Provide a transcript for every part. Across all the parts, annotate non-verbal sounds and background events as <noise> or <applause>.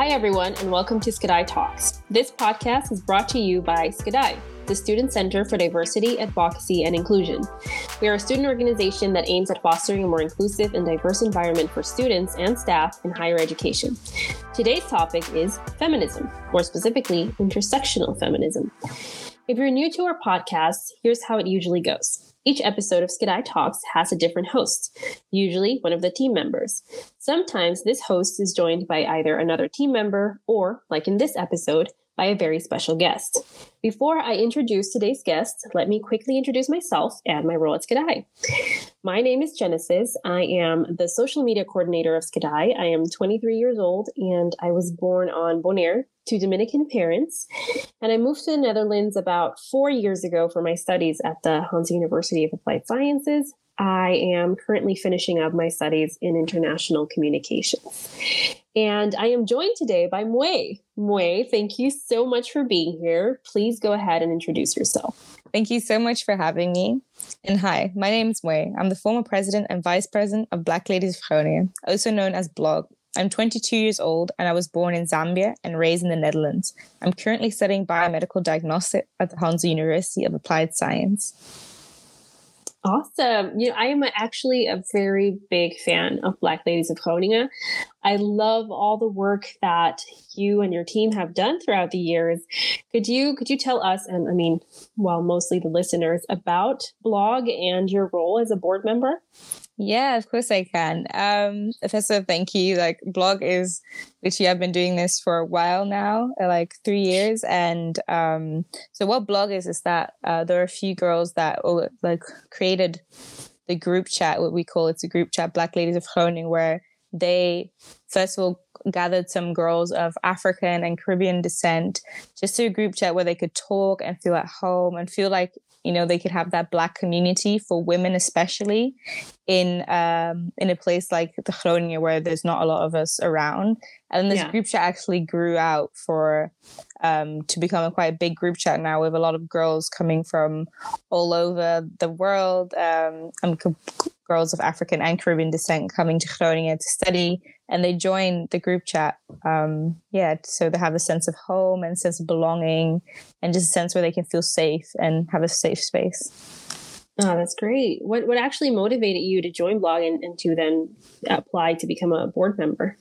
Hi, everyone, and welcome to SCDAI Talks. This podcast is brought to you by SCDAI, the Student Center for Diversity, Advocacy, and Inclusion. We are a student organization that aims at fostering a more inclusive and diverse environment for students and staff in higher education. Today's topic is feminism, more specifically, intersectional feminism. If you're new to our podcast, here's how it usually goes. Each episode of SCDAI Talks has a different host, usually one of the team members. Sometimes this host is joined by either another team member or, like in this episode, by a very special guest. Before I introduce today's guest, let me quickly introduce myself and my role at SCDAI. My name is Genesis. I am the social media coordinator of SCDAI. I am 23 years old and I was born on Bonaire to Dominican parents. And I moved to the Netherlands about four years ago for my studies at the Hanze University of Applied Sciences. I am currently finishing up my studies in international communications. And I am joined today by Mwee. Mwee, thank you so much for being here. Please go ahead and introduce yourself. Thank you so much for having me. And hi, my name is Mwee. I'm the former president and vice president of Black Ladies Groningen, also known as Blog. I'm 22 years old and I was born in Zambia and raised in the Netherlands. I'm currently studying biomedical diagnostic at the Hanze University of Applied Science. Awesome. You know, I am actually a very big fan of Black Ladies of Groningen. I love all the work that you and your team have done throughout the years. Could you could you tell us and I mean, well, mostly the listeners about Blog and your role as a board member? Yeah, of course I can. Um, first of all, thank you. Like, blog is literally I've been doing this for a while now, uh, like three years. And um, so, what blog is is that uh, there are a few girls that oh, like created the group chat. What we call it's a group chat, Black Ladies of Groningen, where they first of all gathered some girls of African and Caribbean descent just to a group chat where they could talk and feel at home and feel like you know they could have that black community for women especially in um in a place like the Groningen where there's not a lot of us around and this yeah. group chat actually grew out for um to become a quite big group chat now with a lot of girls coming from all over the world um and girls of African and Caribbean descent coming to Groningen to study and they join the group chat. Um, yeah, so they have a sense of home and sense of belonging, and just a sense where they can feel safe and have a safe space. Oh, that's great. What what actually motivated you to join Blog and, and to then apply to become a board member?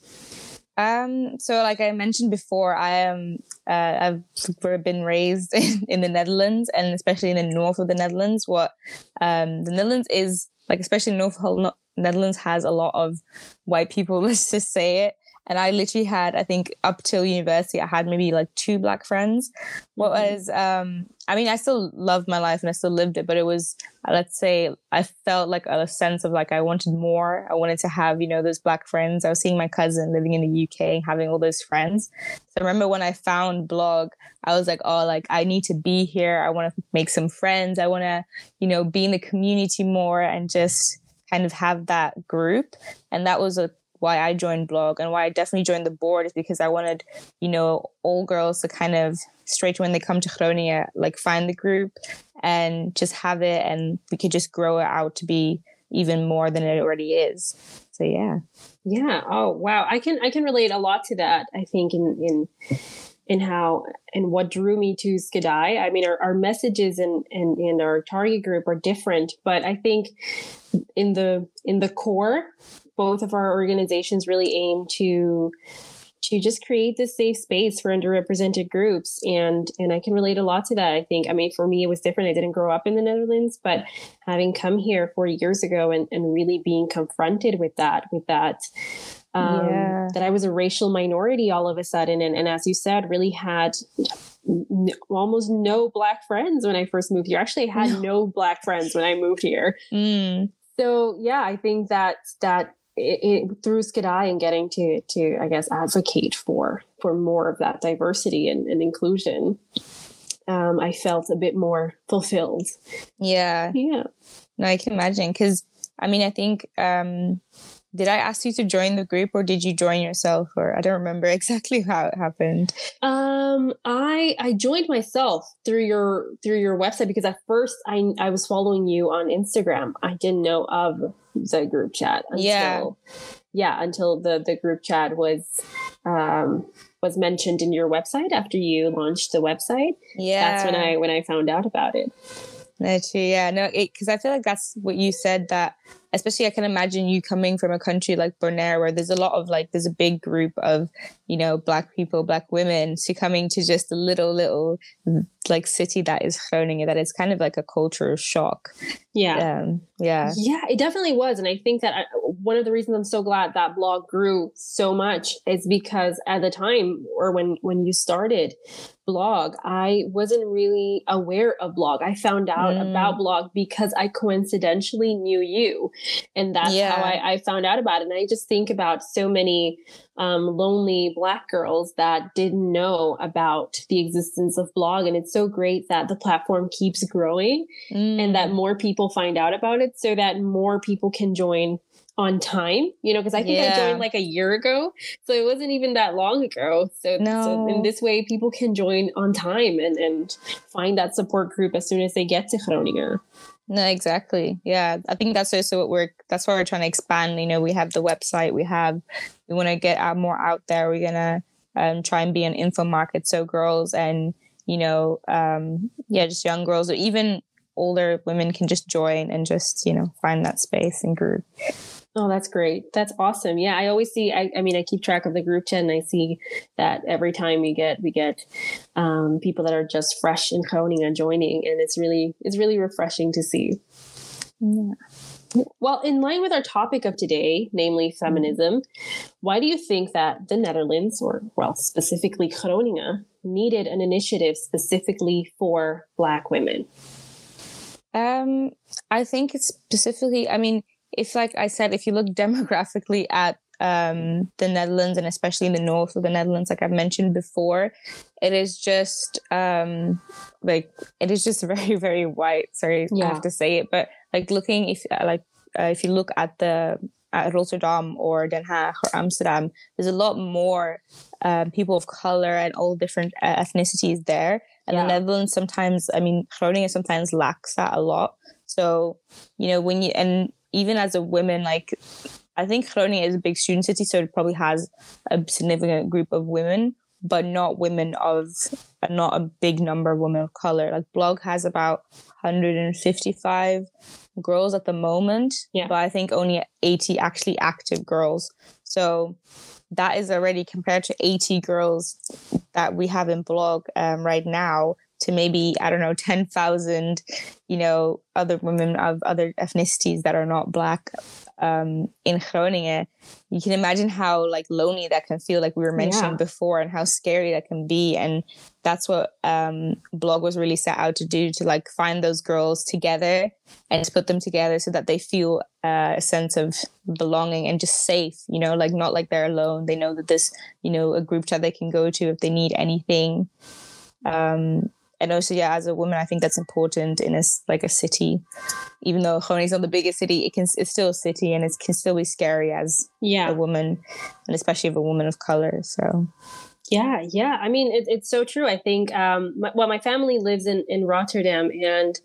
Um, so like I mentioned before, I am uh, I've been raised <laughs> in, in, the Netherlands and especially in the north of the Netherlands. What um, the Netherlands is like, especially North Holland, Netherlands has a lot of white people, <laughs> let's just say it. And I literally had, I think, up till university, I had maybe like two black friends. What mm-hmm. was, um, I mean, I still loved my life and I still lived it, but it was, let's say, I felt like a sense of like I wanted more. I wanted to have, you know, those black friends. I was seeing my cousin living in the UK, and having all those friends. So I remember when I found blog, I was like, oh, like I need to be here. I want to make some friends. I want to, you know, be in the community more and just kind of have that group. And that was a, why I joined blog and why I definitely joined the board is because I wanted, you know, all girls to kind of straight when they come to Groningen, like find the group and just have it and we could just grow it out to be even more than it already is. So yeah. Yeah. Oh wow. I can I can relate a lot to that, I think in in in how and what drew me to SCDAI. I mean, our, our messages and, and, and our target group are different, but I think in the in the core, both of our organizations really aim to to just create this safe space for underrepresented groups and and i can relate a lot to that i think i mean for me it was different i didn't grow up in the netherlands but having come here four years ago and, and really being confronted with that with that um, yeah. that I was a racial minority all of a sudden. And, and as you said, really had n- almost no black friends when I first moved here. Actually, I had no, no black friends when I moved here. Mm. So yeah, I think that that it, it, through SCDAI and getting to to I guess advocate for for more of that diversity and, and inclusion, um, I felt a bit more fulfilled. Yeah, yeah. No, I can imagine because I mean I think um, did I ask you to join the group or did you join yourself or I don't remember <laughs> exactly how it happened. Um I I joined myself through your through your website because at first I I was following you on Instagram. I didn't know of the group chat until yeah, yeah until the the group chat was um was mentioned in your website after you launched the website. Yeah, that's when I when I found out about it. Actually, yeah, no, because I feel like that's what you said that especially I can imagine you coming from a country like Bonaire where there's a lot of like there's a big group of you know black people black women so coming to just a little little like city that is Groningen that is kind of like a culture shock. Yeah. Um, yeah. Yeah it definitely was. And I think that I, one of the reasons I'm so glad that blog grew so much is because at the time or when when you started blog I wasn't really aware of blog. I found out mm. about blog because I coincidentally knew you and that's yeah. how I, I, found out about it and i just think about so many um, lonely black girls that didn't know about the existence of blog and it's so great that the platform keeps growing mm. and that mm. more people find out about it so that more people can join on time, you know, because I think yeah. I joined like a year ago. So it wasn't even that long ago. So, no. so in this way, people can join on time and, and find that support group as soon as they get to Groningen. No, exactly. Yeah, I think that's also what we're. That's why we're trying to expand. You know, we have the website. We have. We want to get out more out there. We're gonna um, try and be an info market so girls and you know, um, yeah, just young girls or even older women can just join and just you know find that space and group. Oh, that's great. That's awesome. Yeah, I always see. I, I mean, I keep track of the group chat, and I see that every time we get we get um, people that are just fresh and honing and joining, and it's really it's really refreshing to see. Yeah. Well, in line with our topic of today, namely feminism, why do you think that the Netherlands, or well, specifically Groningen, needed an initiative specifically for Black women? Um, I think it's specifically. I mean, if like I said, if you look <laughs> demographically at um, the Netherlands and especially in the north of the Netherlands, like I've mentioned before, it is just um, like it is just <laughs> very very white. Sorry, yeah. I have to say it, but like looking if uh, like uh, if you look at the at Rotterdam or Den Haag or Amsterdam, there's a lot more um, people of color and all different uh, ethnicities there. And yeah. the Netherlands sometimes, I mean, Groningen sometimes lacks that a lot. So, you know, when you, and even as a woman, like I think Groningen is a big student city, so it probably has a significant group of women, but not women of not a big number of women of color. Like Blog has about 155 girls at the moment, yeah. but I think only 80 actually active girls. So that is already compared to 80 girls that we have in Blog um, right now to maybe I don't know ten thousand, you know, other women of other ethnicities that are not black um, in Groningen. You can imagine how like lonely that can feel, like we were mentioning yeah. before, and how scary that can be. And that's what um, blog was really set out to do to like find those girls together and to put them together so that they feel uh, a sense of belonging and just safe. You know, like not like they're alone. They know that there's you know a group chat they can go to if they need anything. Um, and also yeah as a woman i think that's important in a like a city even though Groningen is not the biggest city it can it's still a city and it can still be scary as yeah. a woman and especially of a woman of color so yeah, yeah. I mean, it, it's so true. I think, um, my, well, my family lives in, in Rotterdam. And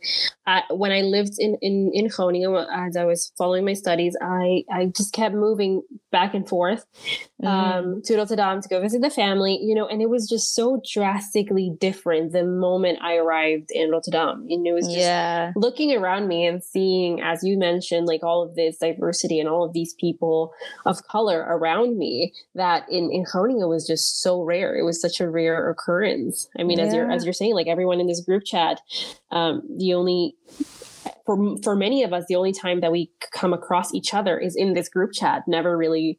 uh, when I lived in, in, in Groningen, as I was following my studies, I, I just kept moving back and forth mm-hmm. um, mm. to Rotterdam to go visit the family, you know, and it was just so drastically different the moment I arrived in Rotterdam. You know, it was just yeah. looking around me and seeing, as you mentioned, like all of this diversity and all of these people of color around me that in, in Groningen was just so rare. It was such a rare occurrence. I mean, yeah. as you're as you're saying, like everyone in this group chat, um, the only for for many of us, the only time that we come across each other is in this group chat. Never really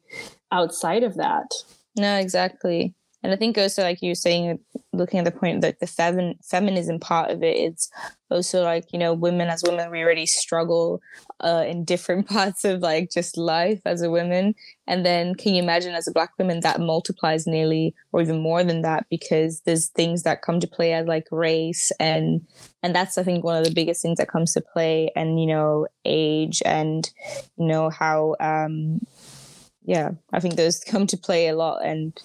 outside of that. No, exactly. And I think also, like you were saying, looking at the point that the fem- feminism part of it, it's also like, you know, women as women, we already struggle uh, in different <laughs> parts of like just life as a woman. And then can you imagine as a black woman that multiplies nearly or even more than that because there's things that come to play as like race and and that's I think one of the biggest things that comes to play and you know age and you know how um yeah I think those <laughs> come to play a lot and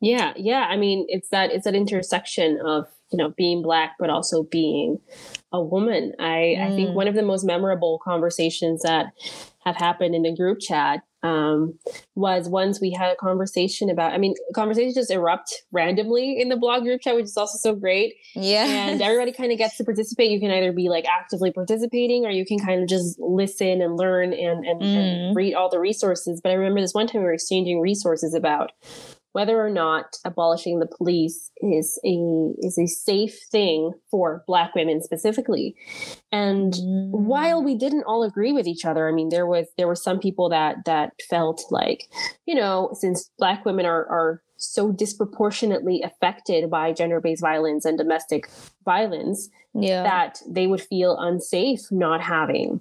yeah, yeah. I mean, it's that it's that intersection of you know being black, but also being a woman. I mm. I think mm. one of the most memorable conversations that have happened in the group chat um, was once we had a conversation about, I mean, conversations just erupt randomly in the blog group chat, which is also so great. Yeah. And everybody kind of gets to participate. You can either be like actively participating or you can kind of just listen and learn and, and, mm. and read all the resources. But I remember this one time we were exchanging resources about whether or not abolishing the police is a is a safe thing for black women specifically and mm. while we didn't all agree with each other i mean there was there were some people that that felt like you know since black women are are so disproportionately affected by gender-based violence and domestic violence yeah. that they would feel unsafe not having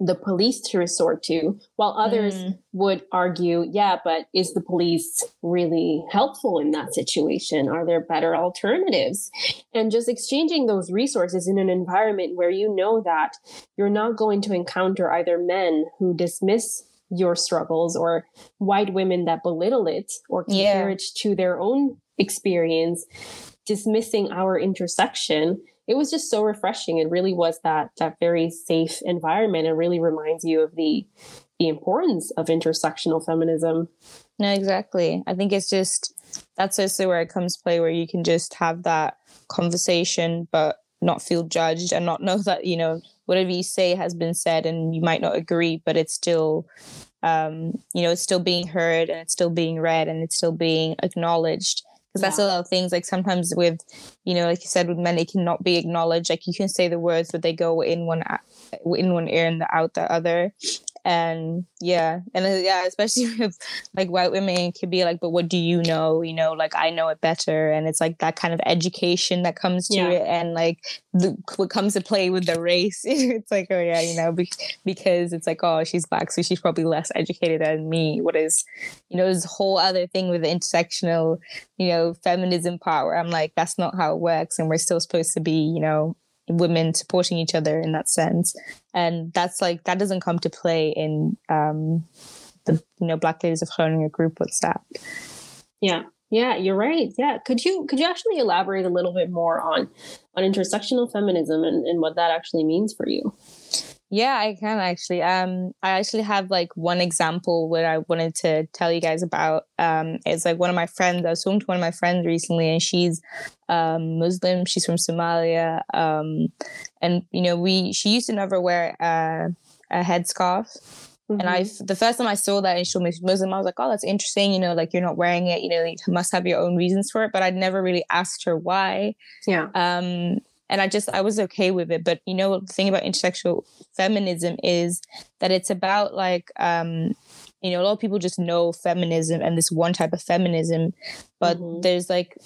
the police to resort to, while others mm. would argue, yeah, but is the police really helpful in that situation? Are there better alternatives? And just exchanging those resources in an environment where you know that you're not going to encounter either men who dismiss your struggles or white women that belittle it or compare yeah. it to their own experience, dismissing our intersection it was just so refreshing. It really was that that very safe environment. It really reminds you of the the importance of intersectional feminism. No, exactly. I think it's just that's also where it comes play where you can just have that conversation but not feel judged and not know <laughs> that, you know, whatever you say has been said and you might not agree, but it's still um, you know, it's still being heard and it's still being read and it's still being acknowledged because that's yeah. a lot of things like sometimes with you know like you said with men it cannot be acknowledged like you can say the words but they go in one in one ear and out the other and yeah and uh, yeah especially <laughs> with like white women it could be like but what do you know? You know like i know it better. And it's like that kind of education that comes to yeah. it and like the, what comes to play with the race. <laughs> It's like oh yeah you know be- because it's like oh she's black so she's probably less educated than me. What is you know this whole other thing with the intersectional you know feminism part where i'm like that's not how it works and we're still supposed to be you know women supporting each other in that sense. And that's like that doesn't come to play in um the you know black ladies of groningen group whatsapp yeah yeah you're right yeah could you could you actually elaborate a little bit more on on intersectional feminism and, and what that actually means for you yeah, I can actually. Um, I actually have like one example where I wanted to tell you guys about. Um, it's like one of my friends. I was talking to one of my friends recently, and she's um Muslim. She's from Somalia. Um, and you know, we she used to never wear a, a headscarf. Mm-hmm. And I, the first time I saw that and showed me Muslim, I was like, "Oh, that's interesting." You know, like you're not wearing it. You know, you must have your own reasons for it. But I'd never really asked her why. Yeah. Um, and I just I was okay with it. But you know, the thing about intersexual feminism is that it's about like um, you know, a lot of people just know feminism and this one type of feminism, but mm-hmm. there's like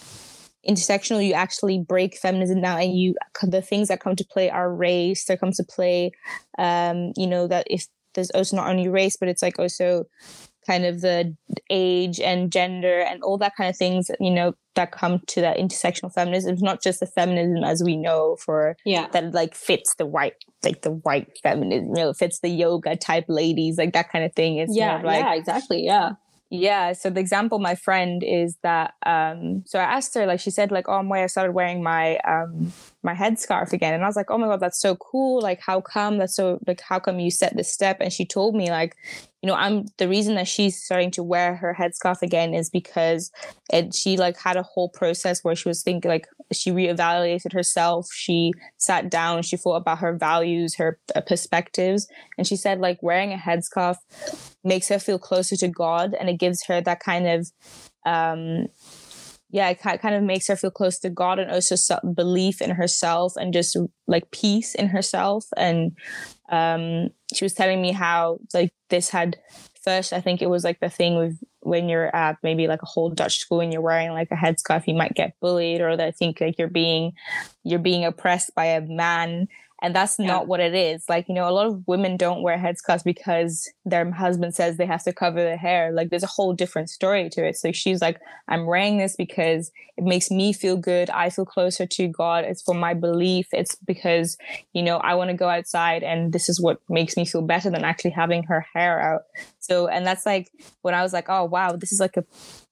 intersectional you actually break feminism down and you the things that come to play are race there comes to play um you know that if there's also oh, not only race but it's like also kind of the age and gender and all that kind of things you know that come to that intersectional feminism. It's not just the feminism as we know for yeah. that like fits the white like the white feminism you know fits the yoga type ladies like that kind of thing. It's yeah like, yeah exactly yeah yeah so the example my friend is that um so i asked her like she said like oh my i started wearing my um my headscarf again. And i was like oh my god that's so cool. Like how come? That's so like how come you set this step? And she told me like you know i'm the reason that she's starting to wear her headscarf again is because it she like had a whole process where she was thinking like she reevaluated herself she sat down she thought about her values her uh, perspectives and she said like wearing a headscarf makes her feel closer to god and it gives her that kind of um yeah, it kind of makes her feel close to God and also belief in herself and just like peace in herself. And um, she was telling me how like this had first, I think it was like the thing with when you're at maybe like a whole Dutch school and you're wearing like a headscarf, you might get bullied or I think like you're being you're being oppressed by a man and that's yeah. not what it is. Like, you know, a lot of women don't wear headscarves because their husband says they have to cover their hair. Like, there's a whole different story to it. So she's like, I'm wearing this because it makes me feel good. I feel closer to God. It's for my belief. It's because, you know, I want to go outside and this is what makes me feel better than actually having her hair out. So, and that's like when I was like, oh, wow, this is like a,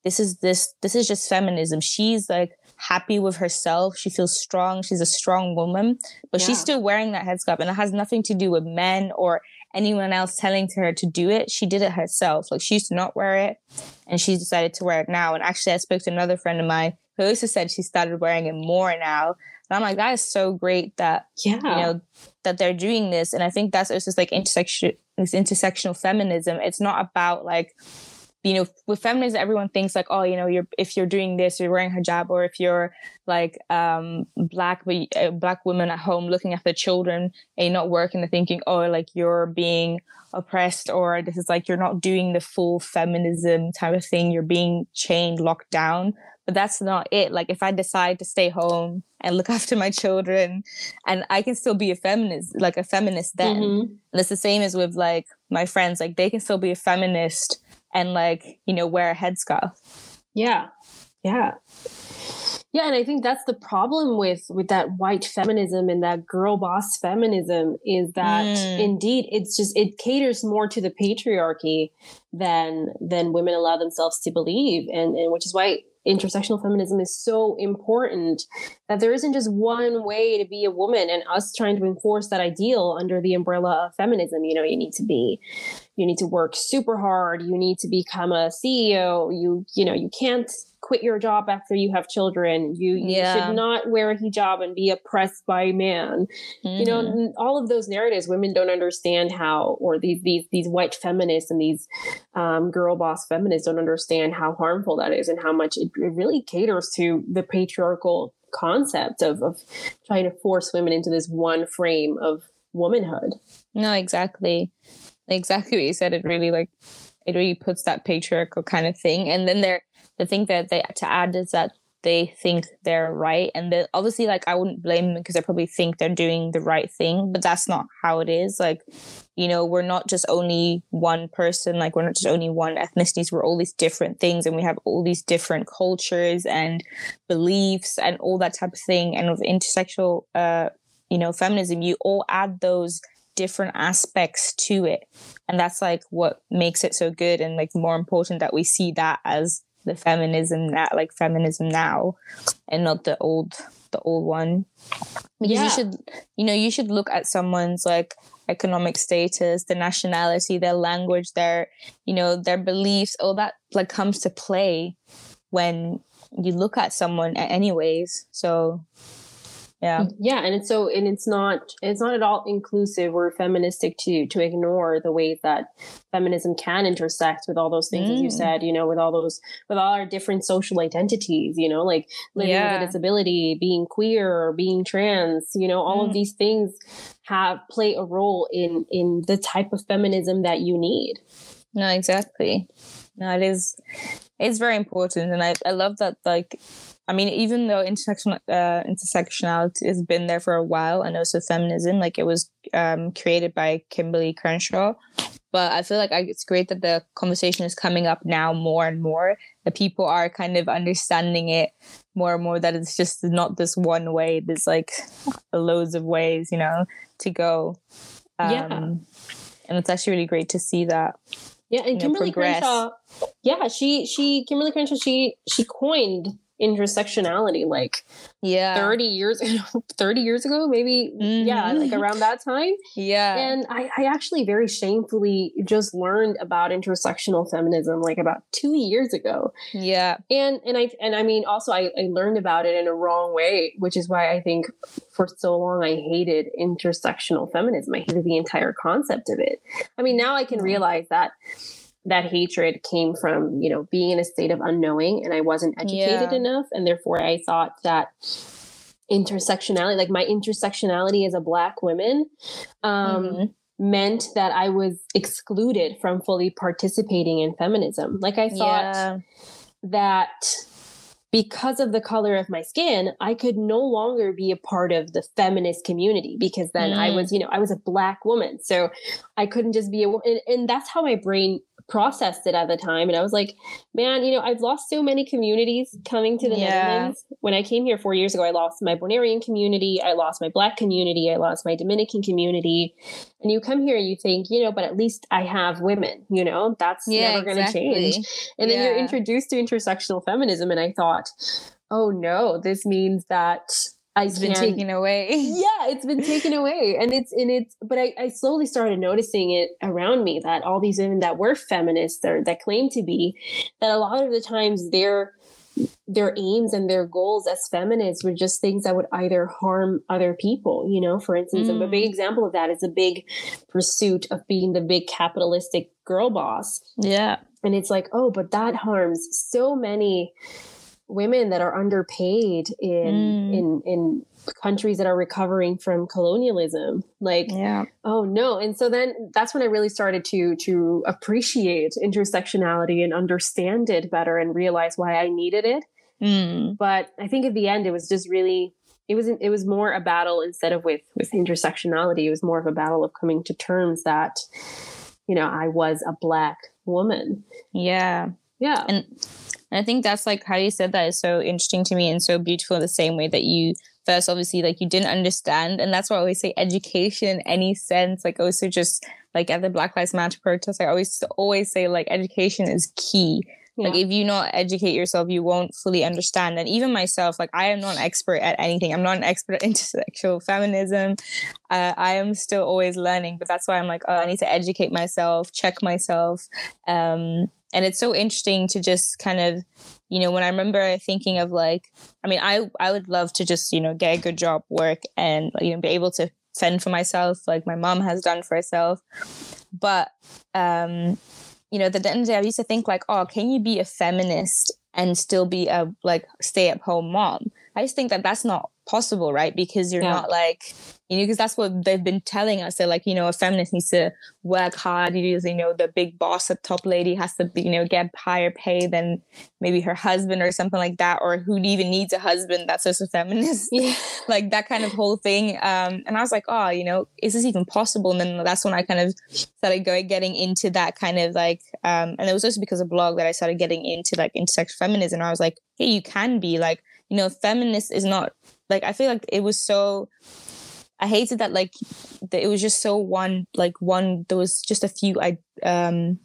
this is this, this is just feminism. She's like, happy with herself. She feels strong. She's a strong woman, but yeah. she's still wearing that headscarf. And it has nothing to do with men or anyone else telling her to do it. She did it herself. Like she used to not wear it and she decided to wear it now. And actually, I spoke to another friend of mine who also said she started wearing it more now. And I'm like, that is so great that yeah. you know that they're doing this. And I think that's also just like intersection this intersectional feminism. It's not about like you know, with feminism, everyone thinks like, oh, you know, you're if you're doing this, you're wearing hijab, or if you're like um black, but black woman at home looking after children and not working, they're thinking, oh, like you're being oppressed, or this is like you're not doing the full feminism type of thing. You're being chained, locked down. But that's not it. Like if I decide to stay home and look <laughs> after my children, and I can still be a feminist, like a feminist then. Mm-hmm. And it's the same as with like my friends. Like they can still be a feminist and like you know wear a headscarf. Yeah. Yeah. Yeah and i think that's the problem with with that white feminism and that girl boss feminism is that mm. indeed it's just it caters more to the patriarchy than than women allow themselves to believe. And and which is why intersectional feminism is so important that there isn't just one way to be a woman and us trying to enforce that ideal under the umbrella of feminism you know you need to be you need to work super hard you need to become a ceo you you know you can't quit your job after you have children. You, you should not wear a hijab and be oppressed by a man. Mm-hmm. You know, mm-hmm. all of those narratives, women don't understand how, or these these these white feminists and these um, girl boss feminists don't understand how harmful that is and how much it, it really caters to the patriarchal concept of, of trying to force women into this one frame of womanhood. No, exactly. Exactly what you said. It really like it really puts that patriarchal kind of thing. And then there the thing that they to add is that they think they're right and they, obviously like i wouldn't blame them because they probably think they're doing the right thing but that's not how it is like you know we're not just only one person like we're not just only one ethnicities we're all these different things and we have all these different cultures and beliefs and all that type of thing and with intersexual uh you know feminism you all add those different aspects to it. And that's like what makes it so good and like more important that we see that as the feminism that like feminism now and not the old the old one. Because yeah. you should you know you should look at someone's like economic status the nationality their language their you know their beliefs all that like comes to play when you look at someone anyways. So yeah yeah and it's so and it's not it's not at all inclusive or feministic to to ignore the ways that feminism can intersect with all those things mm. as you mm. said you know with all those with all our different social identities you know like living yeah. with a disability being queer or being trans you know all mm. of these things have play a role in in the type of feminism that you need no exactly no it is it's very important and i, I love that like I mean, even though intersectional uh, intersectionality has been there for a while, and also feminism, like it was um, created by Kimberlé Crenshaw, but I feel like I, it's great that the conversation is coming up now more and more. That people are kind of understanding it more and more. That it's just not this one way. There's like loads of ways, you know, to go. Um, yeah, and it's actually really great to see that. Yeah, and Kimberlé know, Crenshaw, yeah, she she Kimberlé Crenshaw she she coined intersectionality like yeah. 30 years <laughs> 30 years ago maybe mm-hmm. yeah like around that time. Yeah. And I, I actually very shamefully just learned about intersectional feminism like about two years ago. Yeah. And and i and i mean also I, I learned about it in a wrong way which is why i think for so long i hated intersectional feminism. I hated the entire concept of it. I mean now i can realize that that hatred came from you know being in a state of unknowing and i wasn't educated yeah. enough and therefore i thought that intersectionality like my intersectionality as a black woman um, mm-hmm. meant that i was excluded from fully participating in feminism like i thought yeah. that because of the color of my skin, I could no longer be a part of the feminist community because then mm. I was, you know, I was a black woman. So I couldn't just be a woman. And, and that's how my brain processed it at the time. And I was like, man, you know, I've lost so many communities coming to the yeah. Netherlands. When I came here four years ago, I lost my Bonairean community, I lost my Black community, I lost my Dominican community. And you come here and you think, you know, but at least I have women, you know, that's yeah, never going to exactly. change. And then yeah. you're introduced to intersectional feminism. And I thought, oh no, this means that it's been taken away. <laughs> yeah it's been taken away and it's and it's but I, I slowly started noticing it around me that all these women that were feminists or that claim to be that a lot of the times their their aims and their goals as feminists were just things that would either harm other people you know for instance a Mm. big example of that is a big pursuit of being the big capitalistic girl boss Yeah. and it's like oh but that harms so many women that are underpaid in Mm. in in countries that are recovering from colonialism like Yeah. oh no and so then that's when i really started to to appreciate intersectionality and understand it better and realize why i needed it Mm. but i think at the end it was just really it was it was more a battle instead of with with intersectionality it was more of a battle of coming to terms that you know i was a black woman Yeah. yeah And and I think that's like how you said that is so interesting to me and so beautiful in the same way that you first obviously like you didn't understand. And that's why I always say education in any sense, like also just like at the Black Lives Matter protest, I always always say like education is key. Like if you not educate yourself, you won't fully understand. And even myself, like I am not an expert at anything. I'm not an expert at <laughs> intersexual feminism. Uh, I am still always learning, but that's why I'm like, oh, I need to educate myself, check myself. Um, and it's so interesting to just kind of, you know, when I remember thinking of like, I mean, I I would love to just you know get a good job, work, and you know be able to fend for myself, like my mom has done for herself. But um, you know, at the end of the day, I used to think like, oh, can you be a feminist and still be a like stay at home mom? I just think that that's not possible, right? Because you're Yeah. not like, you know, because that's what they've been telling us. They're like, you know, a feminist needs to work hard. You know, the big boss up top lady has to, you know, get higher pay than maybe her husband or something like that, or who even needs a husband that's just a feminist yeah <laughs> like that kind of whole thing. Um, and I was like, oh, you know, is this even possible? And then that's when I kind of started going getting into that kind of like, um, and it was also because of blog that I started getting into like intersectional feminism. I was like, hey, you can be like, you know, feminist is not like I feel like it was so. I hated that like that it was just so one like one there was just a few I um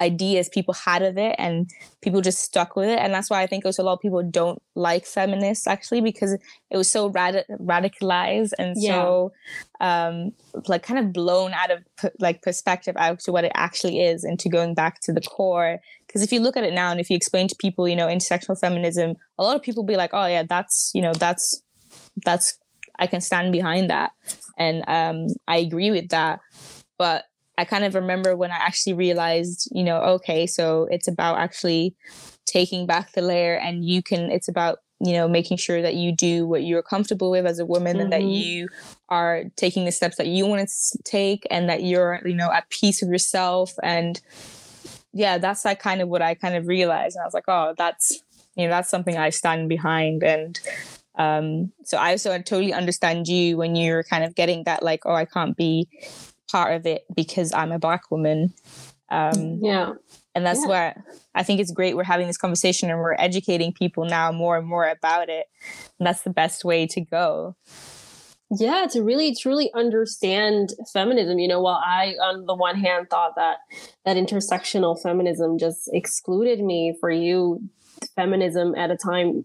ideas people had of it and people just stuck with it and that's why i think also a lot of people don't like feminists actually because it was so rad- radicalized and so um like kind of blown out of like perspective out to what it actually is and to going back to the core because if you look at it now and if you explain to people you know intersectional feminism a lot of people be like oh yeah that's you know that's that's i can stand behind that and um i agree with that but I kind of remember when I actually realized, you know, okay, so it's about actually taking back the layer and you can, it's about, you know, making sure that you do what you're comfortable with as a woman and that Mhm. you are taking the steps that you want to take and that you're, you know, at peace with yourself. And yeah, that's like kind of what I kind of realized. And I was like, oh, that's, you know, that's something I stand behind. And um, so I also totally understand you when you're kind of getting that, like, oh, I can't be part of it because I'm a black woman. Um, yeah and that's Yeah. where I think it's great we're having this conversation and we're educating people now more and more about it. And that's the best way to go. Yeah to really truly understand feminism you know while i on the one hand thought that that intersectional feminism just excluded me for you feminism at a time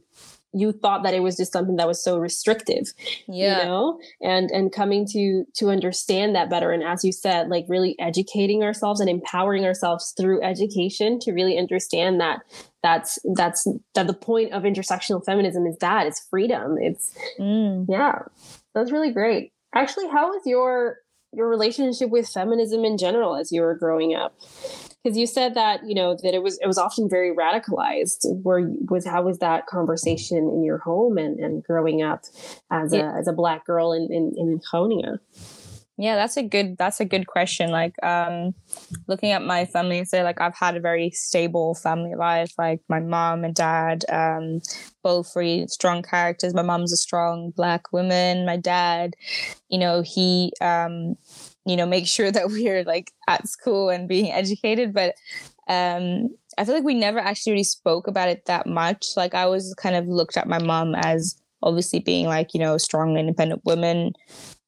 you thought that it was just something that was so restrictive you know? And and coming to to understand that better and as you said like really educating ourselves and empowering ourselves through education to really understand that that's that's that the point of intersectional feminism is that it's freedom it's Mm. yeah that's really great. Actually how was your your relationship with feminism in general as you were growing up? Because you said that you know that it was it was often very radicalized. Where was how was that conversation in your home and, and growing up as a as a black girl in in, in Groningen? Yeah, that's a good that's a good question. Like um looking at my family, say like I've had a very stable family life. Like my mom and dad, um, both very strong characters. My mom's a strong black woman. My dad, you know, he um, you know, make sure <laughs> that we're like at school and being educated. But um I feel like we never actually really spoke about it that much. Like I always kind of looked at my mom as obviously being like, you know, a strong independent woman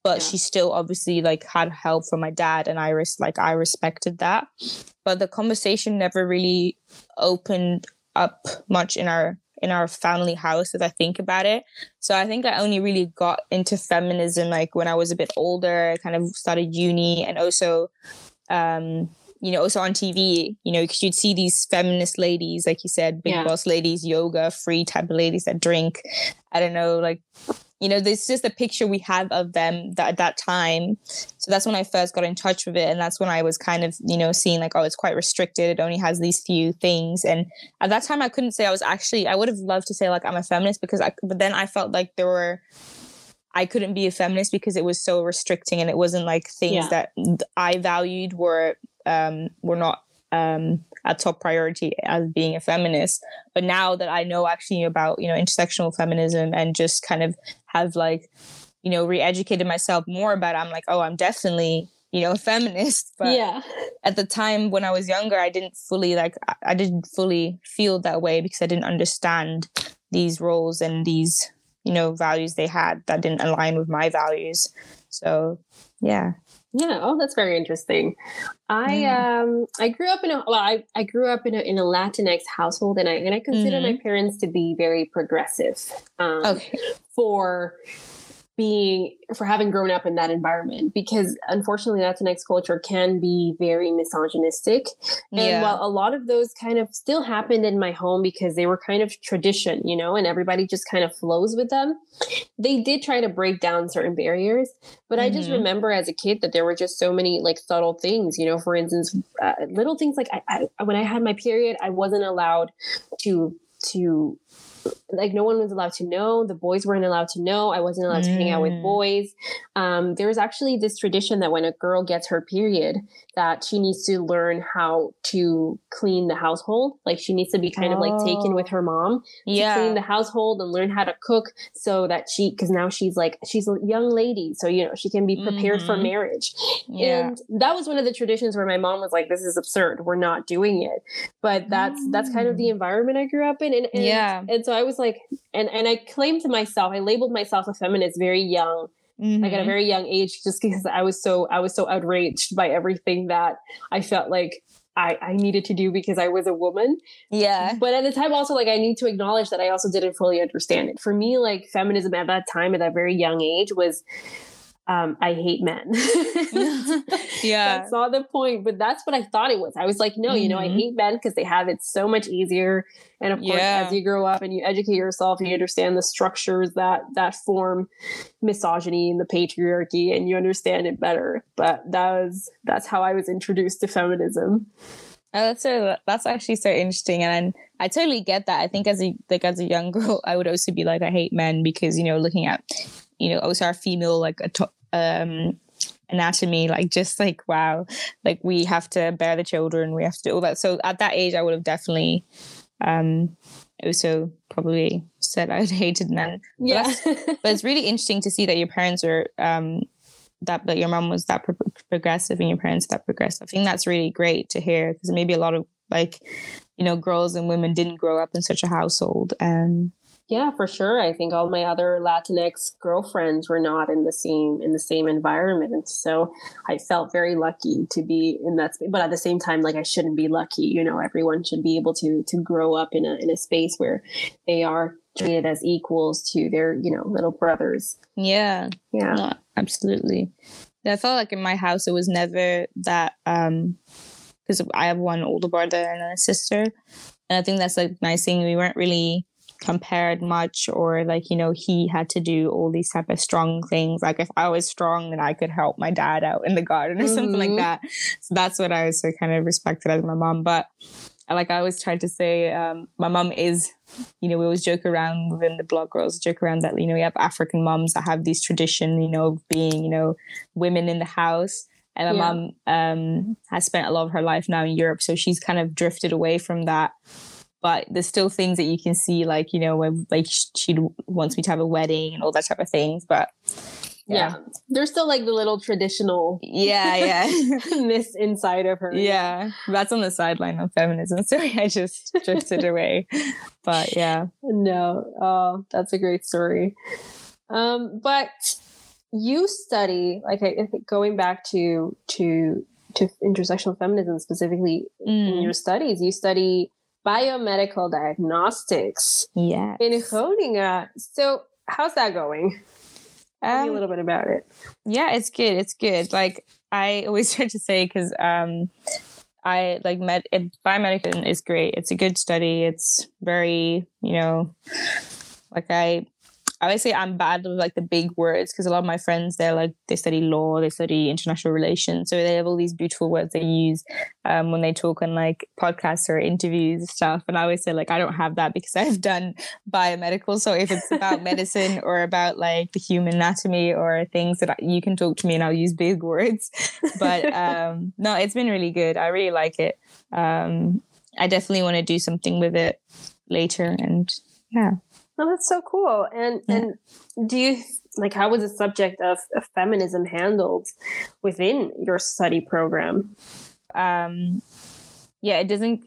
but Yeah. she still obviously like had help from my dad and I res- like I respected that. But the conversation never really opened up much in our in our family house as I think about it. So I think I only really got into feminism like when I was a bit older, kind of started uni and also um you know, also on TV, you know, because you'd see these feminist ladies, like you said, big yeah. boss ladies, yoga, free type of ladies that drink. I don't know, like, you know, this is just a picture we have of them that, at that time. So that's when I first got in touch with it. And that's when I was kind of, you know, seeing like, oh, it's quite restricted. It only has these few things. And at that time, I couldn't say I was actually, I would have loved to say like I'm a feminist because I, but then I felt like there were, I couldn't be a feminist because it was so restricting and it wasn't like things yeah. that I valued were um, were not um, a top priority as being a feminist. But now that I know actually about you know intersectional feminism and just kind of have like you know re-educated myself more about it, I'm like, oh, I'm definitely you know a <laughs> feminist. But yeah. at the time when I was younger, I didn't fully like I didn't fully feel that way because I didn't understand these roles and these you know values they had that didn't align with my values. So yeah. Yeah. Oh, that's very interesting. I mm. um I grew up in a well I, I grew up in a in a Latinx household and I and I consider mm-hmm. my parents to be very progressive. Um, okay. For being for having grown up in that environment because unfortunately Latinx culture can be very misogynistic. And yeah. while a lot of those kind of still happened in my home because they were kind of tradition, you know, and everybody just kind of flows with them, they did try to break down certain barriers. But mm-hmm. I just mm-hmm. remember as a kid that there were just so many like subtle things, you know, for instance, uh, little things like I, I, when I had my period, I wasn't allowed to to like no one was allowed to know. The boys weren't allowed to know. I wasn't allowed mm. to hang out with mm. boys. Um, there was actually this tradition that when a girl gets her period, that she needs to learn how to clean the household. Like she needs to be kind oh. of like taken with her mom yeah. to clean the household and learn how to cook so that she, because now she's like, she's a young lady. So, you know, she can be prepared mm-hmm. for marriage. Yeah. And that was one of the traditions where my mom was like, this is absurd. We're not doing it. But that's, mm. that's kind of the mm. environment I grew up in. And, and, yeah. And so I was like, and, and I claimed to myself, I labeled myself a feminist very young mm-hmm. like at a mm-hmm. very young age just because i was so i was so outraged by everything that i felt like I, I needed to do because I was a woman. Yeah. But at the time also like I need to acknowledge that I also didn't fully understand it. For me, like feminism at that time at that very young age was um, I hate men. <laughs> yeah. That's not the point, but that's what I thought it was. I was like, no, mm-hmm. you know, I mm-hmm. hate men because they have it so much easier. And of course, yeah. as you grow up and you educate yourself and you understand the structures that that form misogyny and the patriarchy and you understand it better. But that was that's how I was introduced to feminism. Oh, that's so that's actually so interesting, and I totally get that. I think as a like as a young <laughs> girl, I would also be like, I hate men because you know, looking at you know, also our female like um, anatomy, like just like wow, like we have to bear the children, we have to do all that. So at that age, I would have definitely um, also probably said I would <laughs> hated men. Yeah, but, but, it's really interesting to see that your parents are um, that that your mom was that pro- progressive and your parents that progressive. I think that's really great to hear because maybe a lot of like you know girls and women didn't grow up in such a household and yeah, for sure. I think all my other Latinx girlfriends were not in the same in the same environment, so I felt very lucky to be in that space. But at the same time, like I shouldn't be lucky. You know, everyone should be able to to grow up in a in a space where they are treated as equals to their you know little brothers. Yeah, yeah, no, absolutely. I felt like in my house it was never that um because I have one older brother and a sister, and I think that's like nice thing. We weren't really compared much or like you know he had to do all these type of strong things like if i was strong then i could help my dad out in the garden or mm-hmm. something like mm-hmm. that so that's what i was so kind of respected as my mom but like i always tried to say um, my mom is you know we always joke around within the blog girls joke around that you know we have african moms that have this tradition you know of being you know women in the house and my yeah. mom um, has spent a lot of her life now in Europe, so she's kind of drifted away from that but there's still things that you can see like you know when like she wants me to have a wedding and all that type of things but yeah. yeah. There's still like the little traditional yeah, yeah. <laughs> this inside of her. Yeah. That's on the sideline of feminism. <laughs> Sorry, I just drifted away. But yeah. No. Oh, that's a great story. Um, but you study like I, going back to to to intersectional feminism specifically mm. in your studies, you study biomedical diagnostics Yeah. in Groningen. So, how's that going? Tell me a Um, little bit about it. yeah, it's good. It's good. Like I always <laughs> try to say, because um, I like med it, biomedical is great. It's a good study. It's very, you know, like I. I always say I'm bad with like the big words because a lot of my friends they're like they study law, they study international relations, so they have all these beautiful words they use um, when they talk on like podcasts or interviews and stuff. And I always say like I don't have that because <laughs> I've done biomedical. So if it's about <laughs> medicine or about like the human anatomy or things that I, you can talk to me and I'll use big words. <laughs> But um, no, it's been really good. I really like it. Um, I definitely want to do something with it later. And yeah. Oh, that's so cool. And Yeah. and do you like how was the subject of, of feminism handled within your study program? um yeah it doesn't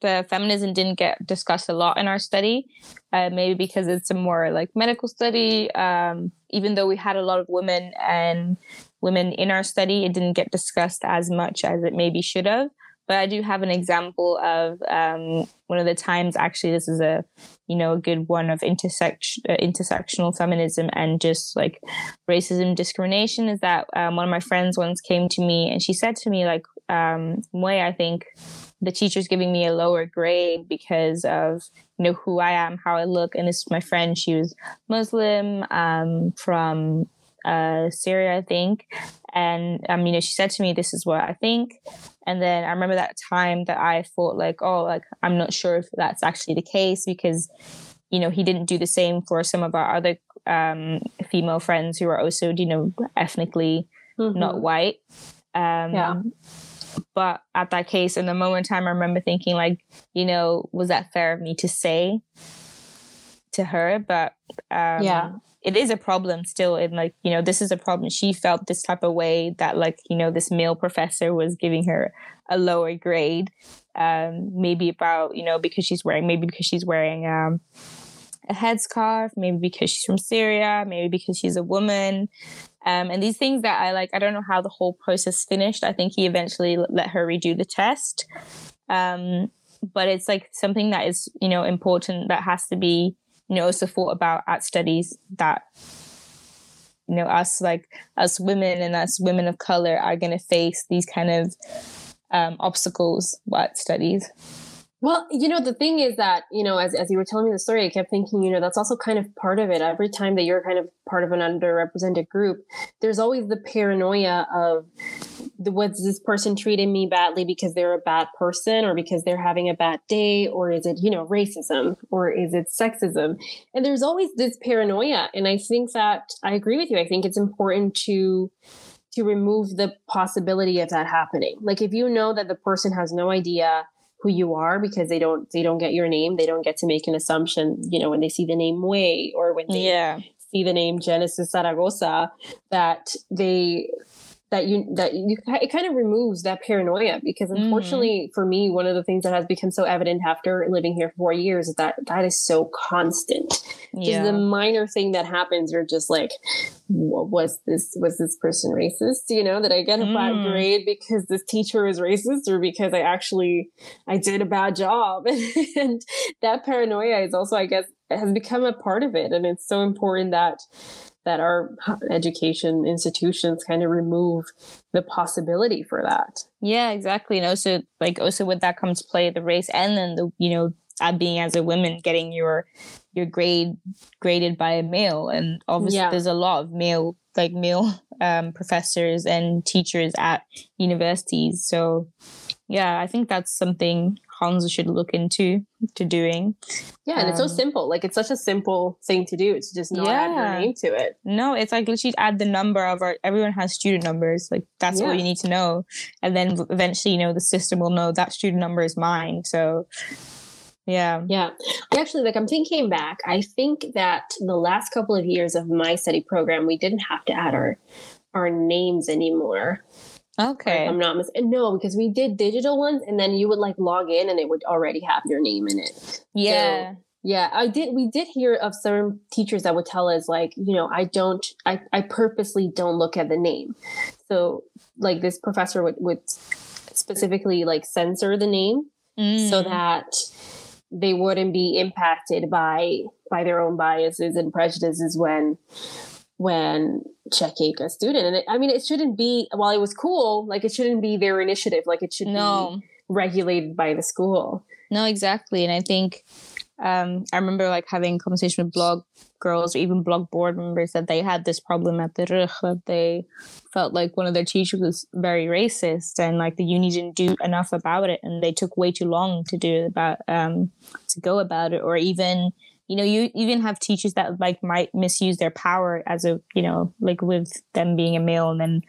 the feminism didn't get discussed a lot in our study uh, maybe because it's a more like medical study um even though we had a lot of women and women in our study it didn't get discussed as much as it maybe should have but i do have an example of um one of the times actually this is a you know a good one of intersection uh, intersectional feminism and just like racism discrimination is that um, one of my friends once came to me and she said to me like um Mwee i think the teacher's giving me a lower grade because of you know who i am how i look. And this is my friend she was muslim um from uh syria i think and um you know she said to me this is what i think and then i remember that time that i thought like oh like i'm not sure if that's actually the case because you know he didn't do the same for some of our other um female friends who are also you know ethnically not Mhm. white. Um, Yeah. But at that case, in the moment in time, I remember thinking, like, you know, was that fair of me to say to her? But um, Yeah. It is a problem still. And like, you know, this is a problem. She felt this type of way that, like, you know, this male professor was giving her a lower grade. Um, maybe about, you know, because she's wearing, maybe because she's wearing um, a headscarf, maybe because she's from Syria, maybe because she's a woman. Um, and these things that I like, I don't know how the whole process finished. I think he eventually let her redo the test. Um, but it's like something that is, you know, important that has to be, you know, also thought about at studies that, you know, us like us women and us women of color are going to face these kind of um, obstacles at studies. Well, you know, the thing is that, you know, as, as you were telling me the story, I kept thinking, you know, that's also kind of part of it. Every time that you're kind of part of an underrepresented group, there's always the paranoia of was this person treating me badly because they're a bad person or because they're having a bad day? Or is it, you know, racism or is it sexism? And there's always this paranoia. And I think that I agree with you. I think it's important to to remove the possibility of that happening. Like if you know that the person has no idea who you are because they don't they don't get your name they don't get to make an assumption you know when they see the name Mwee or when they Yeah. see the name genesis zaragoza that they that you that you it kind of removes that paranoia because Mhm. unfortunately for me one of the things that has become so evident after living here for four years is that that is so constant. Just the minor thing that happens you're just like "Wha- was this was this person racist? You know that i get a bad Mm. grade because this teacher is racist or because i actually i did a bad job. <laughs> And that paranoia is also i guess has become a part of it. And it's so important that that our education institutions kind of remove the possibility for that Yeah, exactly. And also like also with that comes to play the race and then the you know uh, being as a woman getting your your grade graded by a male and obviously Yeah. there's a lot of male like male um, professors and teachers at universities. So yeah, I think that's something Hanze should look into to doing. yeah and it's so Um, simple like it's such a simple thing to do It's just not add your name to it No, it's like literally add the number of our everyone has student numbers. Like that's all Yeah. you need to know. And then eventually, you know, the system will know that student number is mine. So yeah. Yeah. Actually like I'm thinking back. I think that the last couple of years of my study program, we didn't have to add our our names anymore. Okay. I'm not mis- no, because we did digital ones and then you would like log in and it would already have your name in it. Yeah. Yeah, I did we did hear of some teachers that would tell us like, you know, I don't I, I purposely don't look at the name. So like this professor would would specifically like censor the name so Mm. that they wouldn't be impacted by by their own biases and prejudices when when checking a student and it, i mean it shouldn't be while it was cool like it shouldn't be their initiative like it should No. be regulated by the school No, exactly. And I think um, I remember like having a conversation with BLOG girls or even BLOG board members that they had this problem at the RUG that they felt like one of their teachers was very racist and like the uni didn't do enough about it and they took way too long to do it about um, to go about it or even you know you even have teachers that like might misuse their power as a you know like with them being a male and then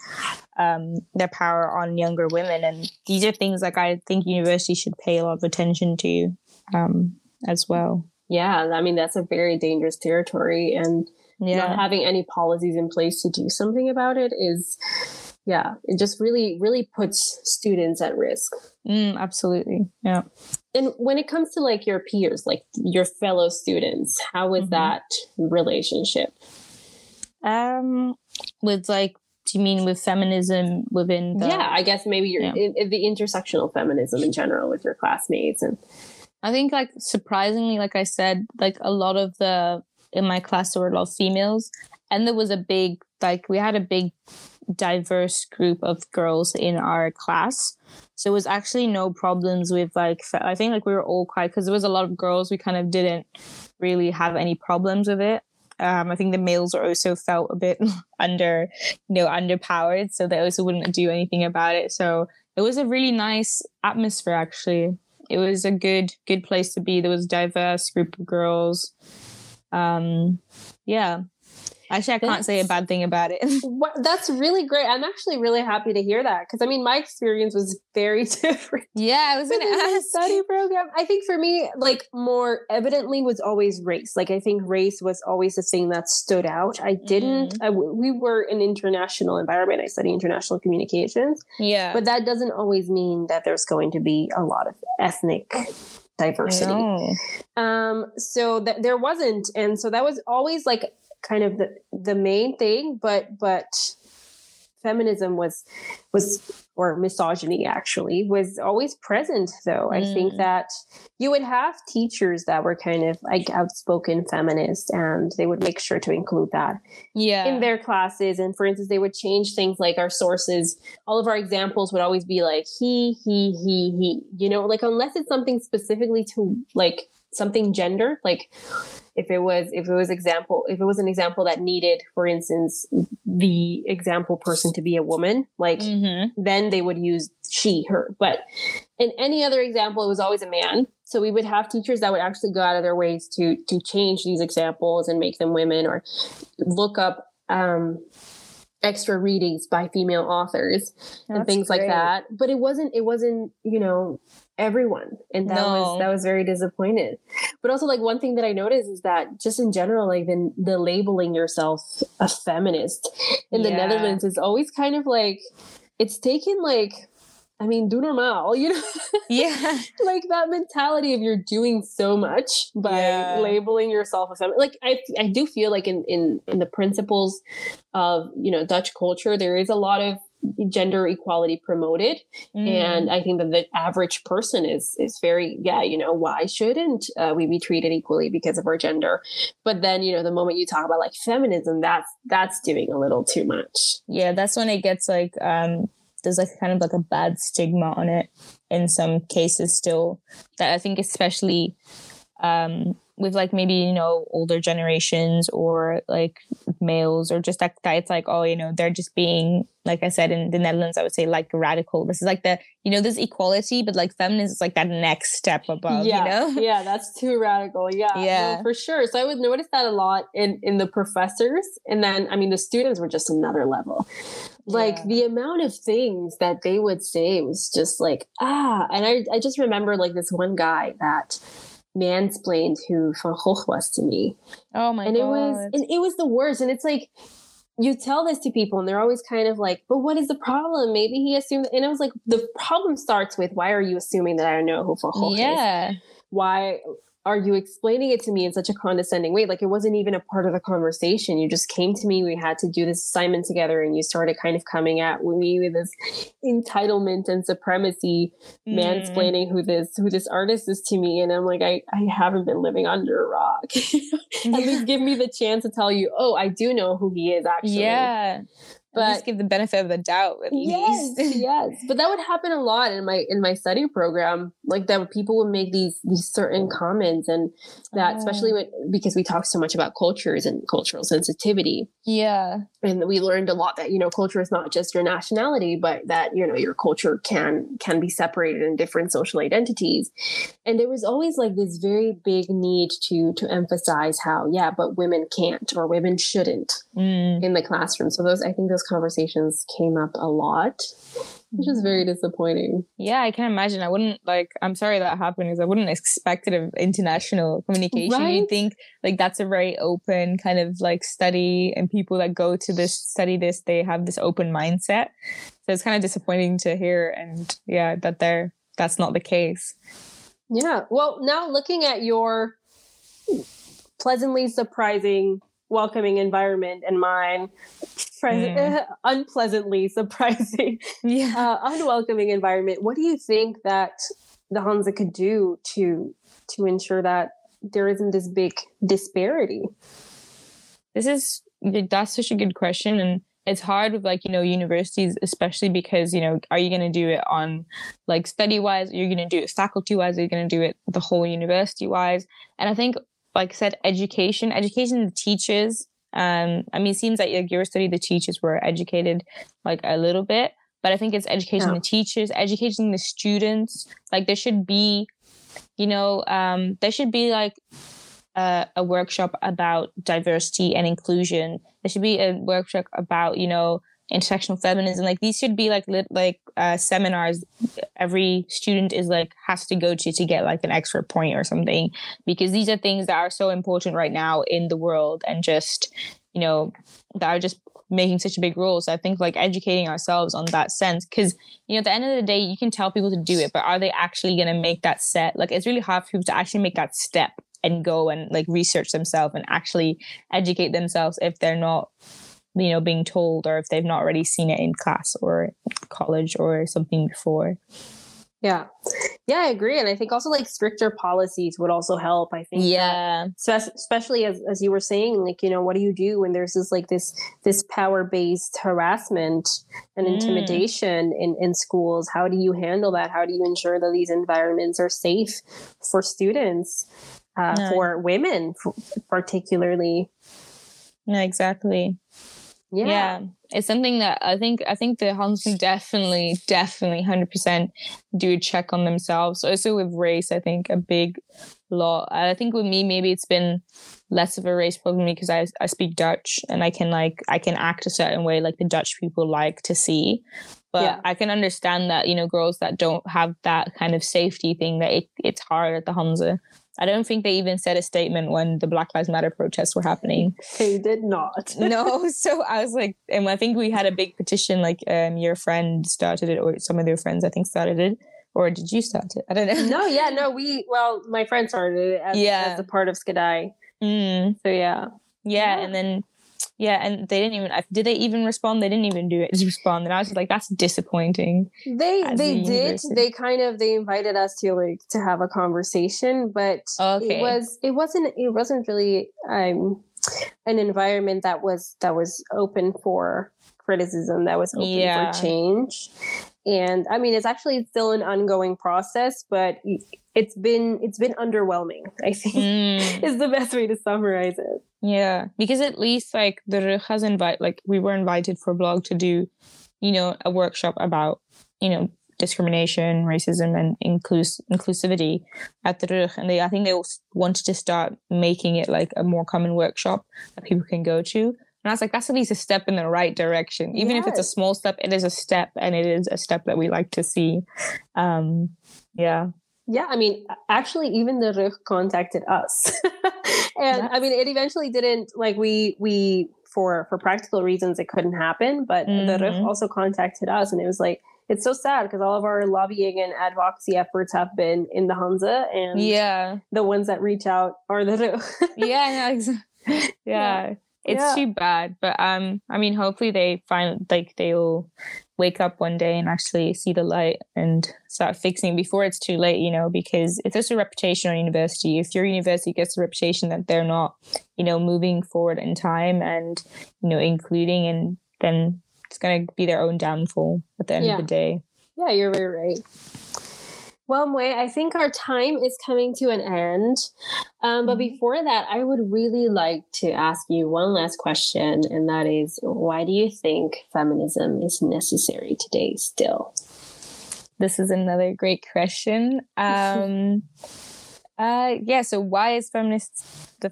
um, their power on younger women. And these are things like i think universities should pay a lot of attention to um, as well. Yeah i mean that's a very dangerous territory and yeah. not having any policies in place to do something about it is yeah it just really really puts students at risk. Mm, absolutely. Yeah and when it comes to like your peers like your fellow students how is Mhm. that relationship um with like do you mean with feminism within the yeah i guess maybe you're Yeah. in, in the intersectional feminism in general with your classmates and I think like surprisingly, like I said, like a lot of the in my class there were a lot of females, and there was a big like we had a big diverse group of girls in our class. So it was actually no problems with like I think like we were all quite because there was a lot of girls we kind of didn't really have any problems with it. Um, I think the males also felt a bit <laughs> under, you know, underpowered, so they also wouldn't do anything about it. So it was a really nice atmosphere actually it was a good good place to be there was diverse group of girls um yeah actually i can't say a bad thing about it <laughs> what, that's really great i'm actually really happy to hear that because i mean my experience was very <laughs> different yeah i was my ask study program. I think for me, like more evidently was always race. Like I think race was always the thing that stood out. I didn't. I w we were in an international environment. I study international communications, yeah but that doesn't always mean that there's going to be a lot of ethnic diversity. Um, so that there wasn't, and so that was always like kind of the the main thing. But but feminism was was or misogyny actually was always present though i think Mm. that you would have teachers that were kind of like outspoken feminists and they would make sure to include that yeah in their classes and for instance they would change things like our sources all of our examples would always be like he he he he you know like unless it's something specifically to like something gender like if it was if it was example if it was an example that needed for instance the example person to be a woman like Mhm. then they would use she, her. But in any other example, it was always a man. So we would have teachers that would actually go out of their ways to to change these examples and make them women, or look up um, extra readings by female authors and That's things like that. But it wasn't. It wasn't. You know everyone and that No. was that was very disappointed but also like one thing that i noticed is that just in general like the, the labeling yourself a feminist in the netherlands is always kind of like it's taken like I mean, do normal, you know, <laughs> yeah like that mentality of you're doing so much by Yeah. labeling yourself a feminist. Like I, I do feel like in in in the principles of you know Dutch culture, there is a lot of gender equality promoted, Mm. and I think that the average person is is very yeah, you know, why shouldn't uh, we be treated equally because of our gender? But then you know, the moment you talk about like feminism, that's that's doing a little too much. yeah that's when it gets like um there's like kind of like a bad stigma on it in some cases still that i think especially um with like maybe you know older generations or like males or just that, that it's like oh you know they're just being like i said in the netherlands i would say like radical this is like the you know there's equality but like feminism is like that next step above yeah, you know yeah, that's too radical. Yeah, no, Yeah. for sure. So I would notice that a lot in in the professors, and then I mean the students were just another level. Like Yeah. the amount of things that they would say was just like ah, and I I just remember like this one guy that mansplained who Van Gogh was to me, oh my and god it was and it was the worst. And it's like you tell this to people and they're always kind of like, but what is the problem? Maybe he assumed, and I was like, the problem starts with why are you assuming that I know who Van Gogh is? yeah why are you explaining it to me in such a condescending way? Like it wasn't even a part of the conversation. You just came to me. We had to do this assignment together, and you started kind of coming at me with this entitlement and supremacy, mm. mansplaining who this who this artist is to me. And I'm like, I I haven't been living under a rock. <laughs> At least give me the chance to tell you, oh, I do know who he is actually. Yeah but just give the benefit of the doubt at yes, least. <laughs> yes. But that would happen a lot in my in my study program. Like that people would make these these certain comments and that oh. especially when because we talk so much about cultures and cultural sensitivity. Yeah. And we learned a lot that, you know, culture is not just your nationality, but that, you know, your culture can can be separated in different social identities. And there was always like this very big need to to emphasize how, yeah, but women can't or women shouldn't mm. in the classroom. So those I think those conversations came up a lot, which is very mm-hmm. disappointing. Yeah, I can imagine. I wouldn't like. I'm sorry that happened because I wouldn't expect it of international communication. Right? You think like that's a very open kind of like study, and people that go to this study this, they have this open mindset. So it's kind of disappointing to hear, and yeah, that they're that's not the case. Yeah. Well, now looking at your pleasantly surprising welcoming environment and mine mm. <laughs> unpleasantly surprising <laughs> yeah. uh, unwelcoming environment. What do you think that the Hanze could do to to ensure that there isn't this big disparity? This is that's such a good question and it's hard with like you know universities especially because you know are you going to do it on like study wise You're you going to do it faculty wise are you going to do it the whole university wise and i think like I said, education, education the teachers. Um, I mean, it seems like, like your study, the teachers were educated like a little bit, but I think it's educating yeah. the teachers, educating the students. Like there should be, you know, um, there should be like a, a workshop about diversity and inclusion. There should be a workshop about, you know, intersectional feminism like these should be like lit, like uh, seminars every student is like has to go to to get like an extra point or something because these are things that are so important right now in the world and just you know that are just making such a big role. So i think like educating ourselves on that sense because you know at the end of the day you can tell people to do it but are they actually going to make that set? Like it's really hard for people to actually make that step and go and like research themselves and actually educate themselves if they're not you know being told or if they've not already seen it in class or college or something before. Yeah. Yeah i agree. And i think also like stricter policies would also help. I think yeah. that, especially as, as you were saying like you know what do you do when there's this like this this power based harassment and mm. intimidation in in schools? How do you handle that? How do you ensure that these environments are safe for students uh, no. for women particularly? No exactly yeah. yeah. It's something that I think I think the Hansen definitely, definitely hundred percent do a check on themselves. Also with race, I think a big lot. I think with me, maybe it's been less of a race problem because I I speak Dutch and I can like I can act a certain way like the Dutch people like to see. But yeah. I can understand that, you know, girls that don't have that kind of safety thing that it, it's hard at the Hanze. I don't think they even said a statement when the Black Lives Matter protests were happening. They did not. <laughs> no, <laughs> so I was like, and I think we had a big petition. Like, um, your friend started it, or some of their friends, I think, started it. Or did you start it? I don't know. No, yeah, no, we. Well, my friend started it as, yeah. as a part of SCDAI. Mm. So yeah. yeah, yeah, and then yeah, and they didn't even. Did they even respond? They didn't even do it. Just respond, and I was like, "That's disappointing." They they did. They kind of they invited us to like to have a conversation, but okay. it was it wasn't it wasn't really um an environment that was that was open for criticism that was open yeah. for change and i mean it's actually still an ongoing process but it's been it's been underwhelming i think mm. <laughs> is the best way to summarize it yeah, because at least like the RUG has invited, like we were invited for BLOG to do, you know, a workshop about, you know, discrimination, racism, and inclus- inclusivity at the RUG. And they, I think they wanted to start making it like a more common workshop that people can go to. And I was like, that's at least a step in the right direction. Even yes. if it's a small step, it is a step and it is a step that we like to see. Um, yeah. Yeah, I mean, actually, even the RUG contacted us, <laughs> and yes. I mean, it eventually didn't. Like we we for for practical reasons, it couldn't happen. But mm-hmm. the RUG also contacted us, and it was like it's so sad because all of our lobbying and advocacy efforts have been in the Hanze, and yeah, the ones that reach out are the yeah, exactly. <laughs> yeah. yeah. It's yeah. too bad, but um, I mean, hopefully they find like they'll wake up one day and actually see the light and start fixing before it's too late, you know, because if there's a reputation on university, if your university gets a reputation that they're not, you know, moving forward in time and, you know, including and then it's going to be their own downfall at the end yeah. of the day. Yeah, you're very right. Well, Mwee, I think our time is coming to an end. Um, but mm-hmm. before that, I would really like to ask you one last question, and that is why do you think feminism is necessary today still? This is another great question. Um, <laughs> uh, yeah, so why is feminist the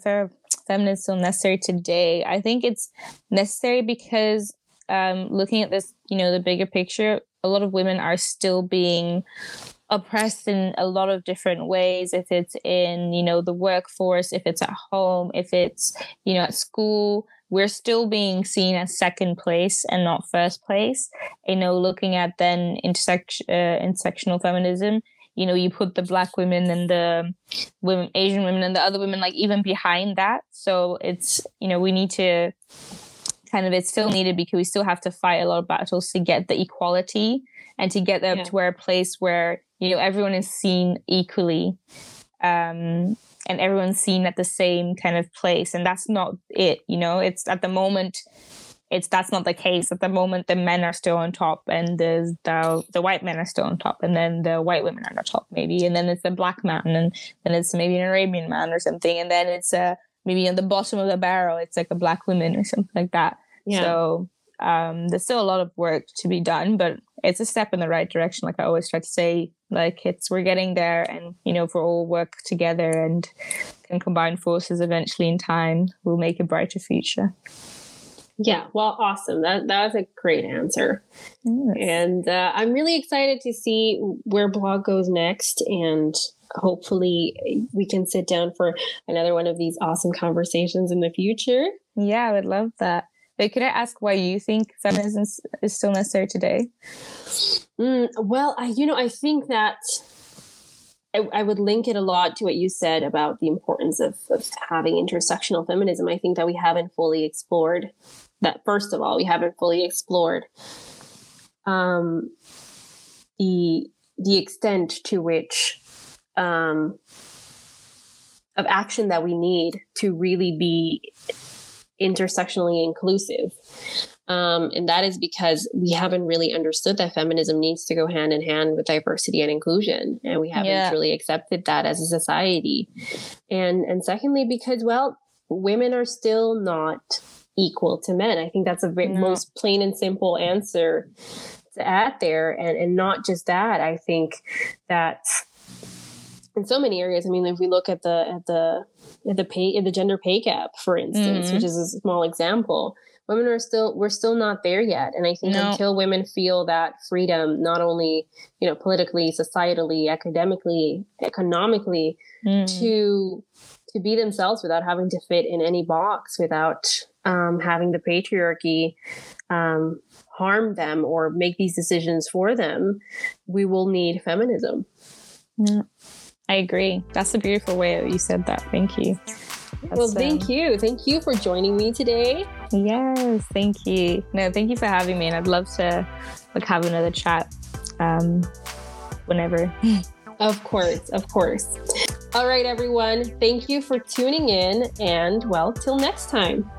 feminism still necessary today? I think it's necessary because um, looking at this, you know, the bigger picture, a lot of women are still being oppressed in a lot of different ways if it's in you know the workforce if it's at home if it's you know at school we're still being seen as second place and not first place you know looking at then intersection uh, intersectional feminism you know you put the black women and the women asian women and the other women like even behind that so it's you know we need to kind of it's still needed because we still have to fight a lot of battles to get the equality and to get them yeah. to where a place where you know everyone is seen equally um, and everyone's seen at the same kind of place and that's not it you know? It's at the moment it's that's not the case. At the moment the men are still on top and the the, the white men are still on top and then the white women are on top maybe and then it's a black man and then it's maybe an arabian man or something and then it's a maybe on the bottom of the barrel it's like a black woman or something like that. Yeah. so um, there's still a lot of work to be done, but it's a step in the right direction. Like I always try to say, like it's we're getting there, and you know, if we all work together and can combine forces, eventually in time, we'll make a brighter future. Yeah, well, awesome. That that was a great answer, yes. and uh, I'm really excited to see where BLOG goes next, and hopefully we can sit down for another one of these awesome conversations in the future. Yeah, I would love that. But could I ask why you think feminism is still necessary today? Mm, well, I, you know, I think that I, I, would link it a lot to what you said about the importance of, of having intersectional feminism. I think that we haven't fully explored that. First of all, we haven't fully explored um, the the extent to which um, of action that we need to really be intersectionally inclusive. Um, and that is because we haven't really understood that feminism needs to go hand in hand with diversity and inclusion. And we haven't yeah. really accepted that as a society. And and secondly, because well, women are still not equal to men. I think that's a very, no. most plain and simple answer to add there. And and not just that, I think that in so many areas, I mean, if we look at the at the the pay the gender pay gap for instance mm-hmm. which is a small example women are still we're still not there yet and i think no. until women feel that freedom not only you know politically societally academically economically mm. to to be themselves without having to fit in any box without um, having the patriarchy um, harm them or make these decisions for them we will need feminism yeah. I agree. That's a beautiful way that you said that. Thank you. That's, well, thank um, you. Thank you for joining me today. Yes, thank you. No, thank you for having me, and I'd love to like have another chat um, whenever. <laughs> of course, of course. All right, everyone. Thank you for tuning in, and well, till next time.